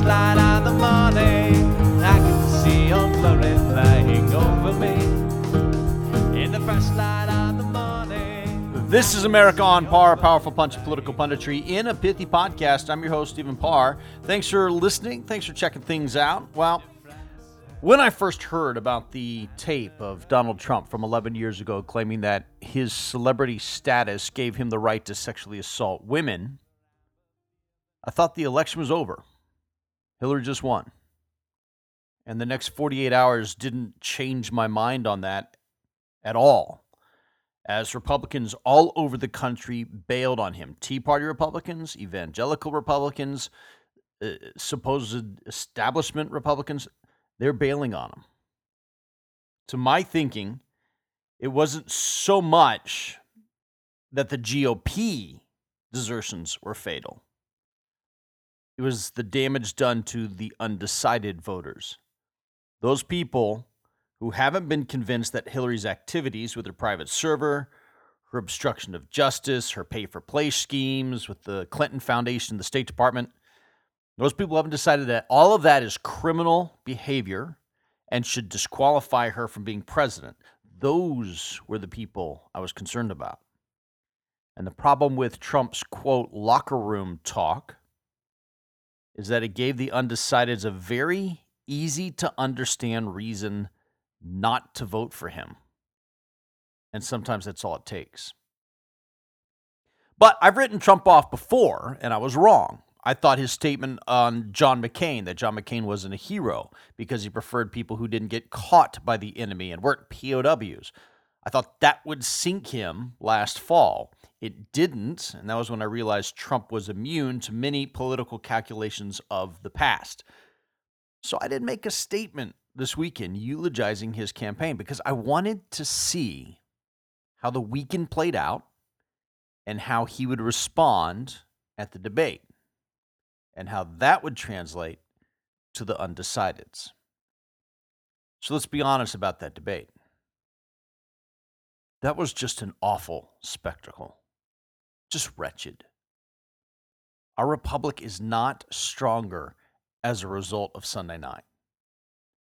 of the morning, I can see your glory flying over me. In the first light of the morning. This is America on Par, a powerful punch of political punditry in a pithy podcast. I'm your host, Stephen Parr. Thanks for listening. Thanks for checking things out. Well, when I first heard about the tape of Donald Trump from 11 years ago claiming that his celebrity status gave him the right to sexually assault women, I thought the election was over. Hillary just won. And the next 48 hours didn't change my mind on that at all. As Republicans all over the country bailed on him Tea Party Republicans, evangelical Republicans, uh, supposed establishment Republicans, they're bailing on him. To my thinking, it wasn't so much that the GOP desertions were fatal. It was the damage done to the undecided voters. Those people who haven't been convinced that Hillary's activities with her private server, her obstruction of justice, her pay for play schemes with the Clinton Foundation, the State Department, those people haven't decided that all of that is criminal behavior and should disqualify her from being president. Those were the people I was concerned about. And the problem with Trump's quote locker room talk is that it gave the undecideds a very easy to understand reason not to vote for him. And sometimes that's all it takes. But I've written Trump off before, and I was wrong. I thought his statement on John McCain, that John McCain wasn't a hero because he preferred people who didn't get caught by the enemy and weren't POWs. I thought that would sink him last fall. It didn't, and that was when I realized Trump was immune to many political calculations of the past. So I didn't make a statement this weekend eulogizing his campaign because I wanted to see how the weekend played out and how he would respond at the debate and how that would translate to the undecideds. So let's be honest about that debate. That was just an awful spectacle, just wretched. Our republic is not stronger as a result of Sunday night.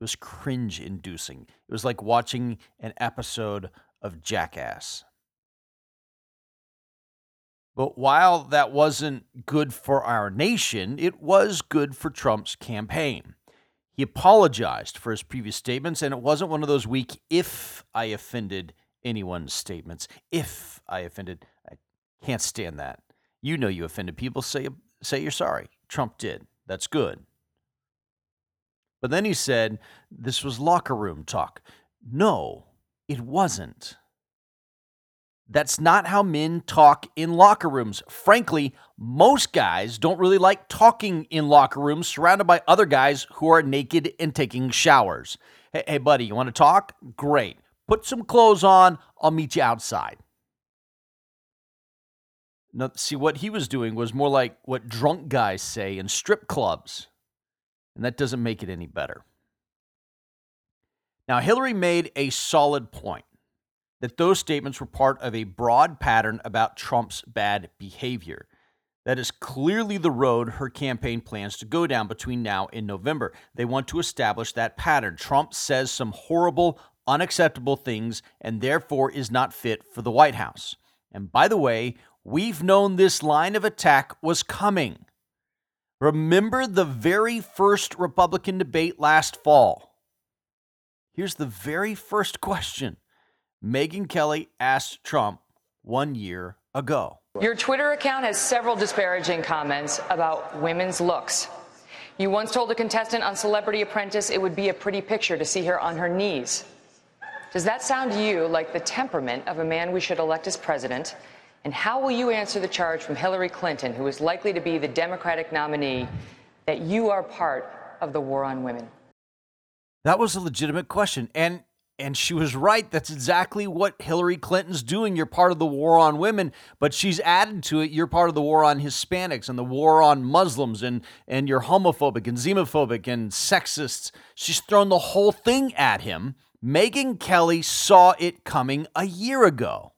It was cringe inducing. It was like watching an episode of Jackass. But while that wasn't good for our nation, it was good for Trump's campaign. He apologized for his previous statements, and it wasn't one of those weak, if I offended anyone's statements. If I offended, I can't stand that. You know you offended people, say, say you're sorry. Trump did. That's good. But then he said this was locker room talk. No, it wasn't. That's not how men talk in locker rooms. Frankly, most guys don't really like talking in locker rooms surrounded by other guys who are naked and taking showers. Hey, hey buddy, you want to talk? Great. Put some clothes on. I'll meet you outside. Now, see, what he was doing was more like what drunk guys say in strip clubs, and that doesn't make it any better. Now, Hillary made a solid point that those statements were part of a broad pattern about Trump's bad behavior. That is clearly the road her campaign plans to go down between now and November. They want to establish that pattern. Trump says some horrible, unacceptable things and therefore is not fit for the White House. And by the way, we've known this line of attack was coming. Remember the very first Republican debate last fall? Here's the very first question Megyn Kelly asked Trump one year ago. Your Twitter account has several disparaging comments about women's looks. You once told a contestant on Celebrity Apprentice it would be a pretty picture to see her on her knees. Does that sound to you like the temperament of a man we should elect as president? And how will you answer the charge from Hillary Clinton, who is likely to be the Democratic nominee, that you are part of the war on women? That was a legitimate question. And and she was right. That's exactly what Hillary Clinton's doing. You're part of the war on women, but she's added to it. You're part of the war on Hispanics and the war on Muslims, and and you're homophobic and xenophobic and sexist. She's thrown the whole thing at him. Megyn Kelly saw it coming a year ago.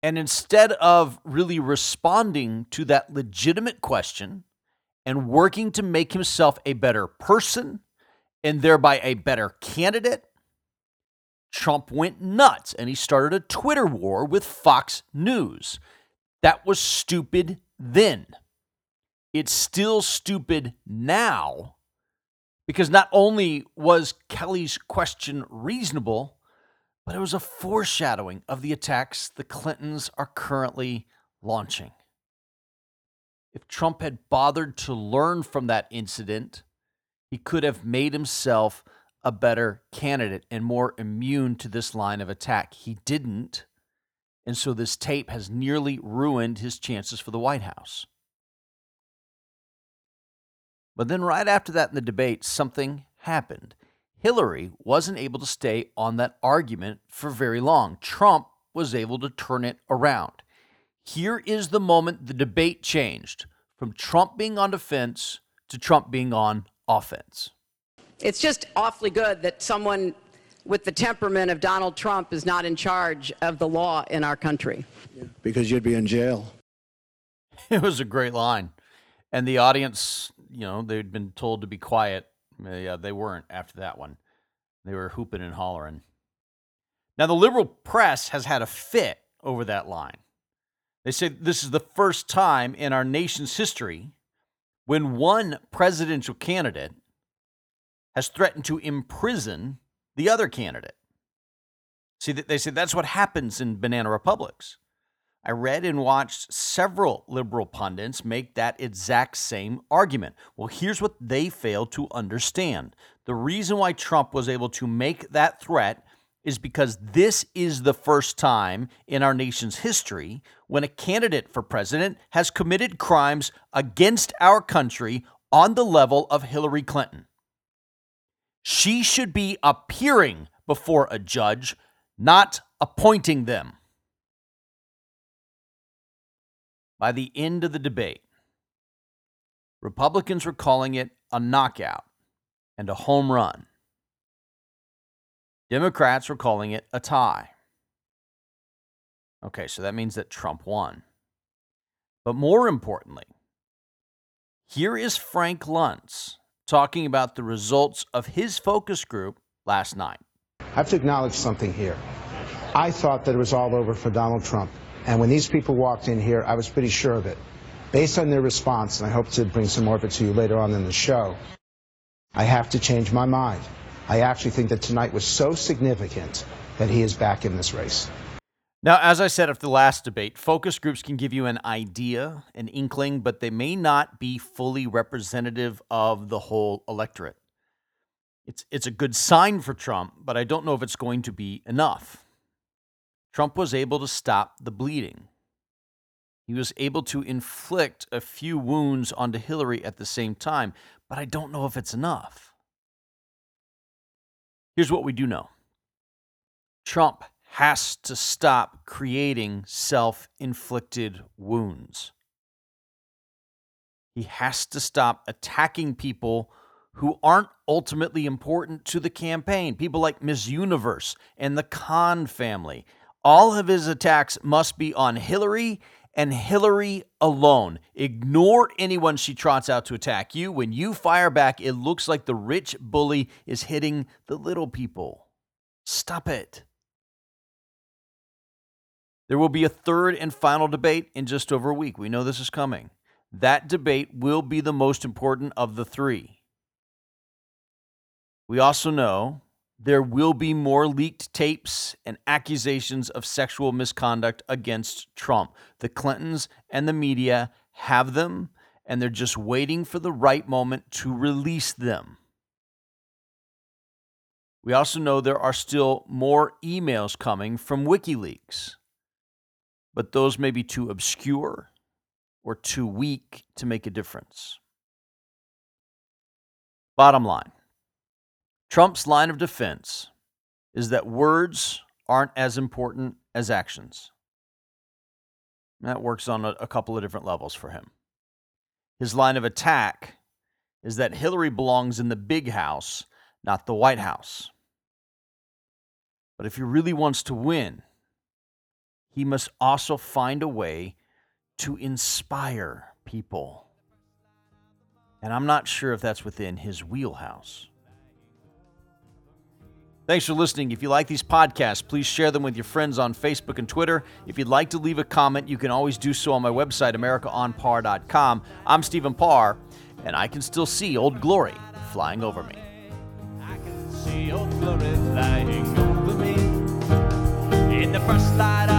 And instead of really responding to that legitimate question and working to make himself a better person and thereby a better candidate, Trump went nuts and he started a Twitter war with Fox News. That was stupid then. It's still stupid now because not only was Kelly's question reasonable, but it was a foreshadowing of the attacks the Clintons are currently launching. If Trump had bothered to learn from that incident, he could have made himself a better candidate and more immune to this line of attack. He didn't. And so this tape has nearly ruined his chances for the White House. But then, right after that in the debate, something happened. Hillary wasn't able to stay on that argument for very long. Trump was able to turn it around. Here is the moment the debate changed from Trump being on defense to Trump being on offense. It's just awfully good that someone with the temperament of Donald Trump is not in charge of the law in our country. Because you'd be in jail. It was a great line. And the audience, you know, they'd been told to be quiet uh, yeah, they weren't after that one. They were hooping and hollering. Now, the liberal press has had a fit over that line. They say this is the first time in our nation's history when one presidential candidate has threatened to imprison the other candidate. See, they say that's what happens in banana republics. I read and watched several liberal pundits make that exact same argument. Well, here's what they failed to understand. The reason why Trump was able to make that threat is because this is the first time in our nation's history when a candidate for president has committed crimes against our country on the level of Hillary Clinton. She should be appearing before a judge, not appointing them. By the end of the debate, Republicans were calling it a knockout and a home run. Democrats were calling it a tie. Okay, so that means that Trump won. But more importantly, here is Frank Luntz talking about the results of his focus group last night. I have to acknowledge something here. I thought that it was all over for Donald Trump. And when these people walked in here, I was pretty sure of it. Based on their response, and I hope to bring some more of it to you later on in the show, I have to change my mind. I actually think that tonight was so significant that he is back in this race. Now, as I said after the last debate, focus groups can give you an idea, an inkling, but they may not be fully representative of the whole electorate. It's, it's a good sign for Trump, but I don't know if it's going to be enough. Trump was able to stop the bleeding. He was able to inflict a few wounds onto Hillary at the same time, but I don't know if it's enough. Here's what we do know Trump has to stop creating self inflicted wounds. He has to stop attacking people who aren't ultimately important to the campaign. People like Miss Universe and the Khan family all of his attacks must be on Hillary and Hillary alone. Ignore anyone she trots out to attack you. When you fire back, it looks like the rich bully is hitting the little people. Stop it. There will be a third and final debate in just over a week. We know this is coming. That debate will be the most important of the three. We also know there will be more leaked tapes and accusations of sexual misconduct against Trump. The Clintons and the media have them, and they're just waiting for the right moment to release them. We also know there are still more emails coming from WikiLeaks, but those may be too obscure or too weak to make a difference. Bottom line Trump's line of defense is that words aren't as important as actions. that works on a, a couple of different levels for him. His line of attack is that Hillary belongs in the big house, not the White House. But if he really wants to win, he must also find a way to inspire people. And I'm not sure if that's within his wheelhouse. Thanks for listening. If you like these podcasts, please share them with your friends on Facebook and Twitter. If you'd like to leave a comment, you can always do so on my website, AmericaOnPar.com. I'm Stephen Parr, and I can still see Old Glory flying over me. I can see old glory flying over me in the first light.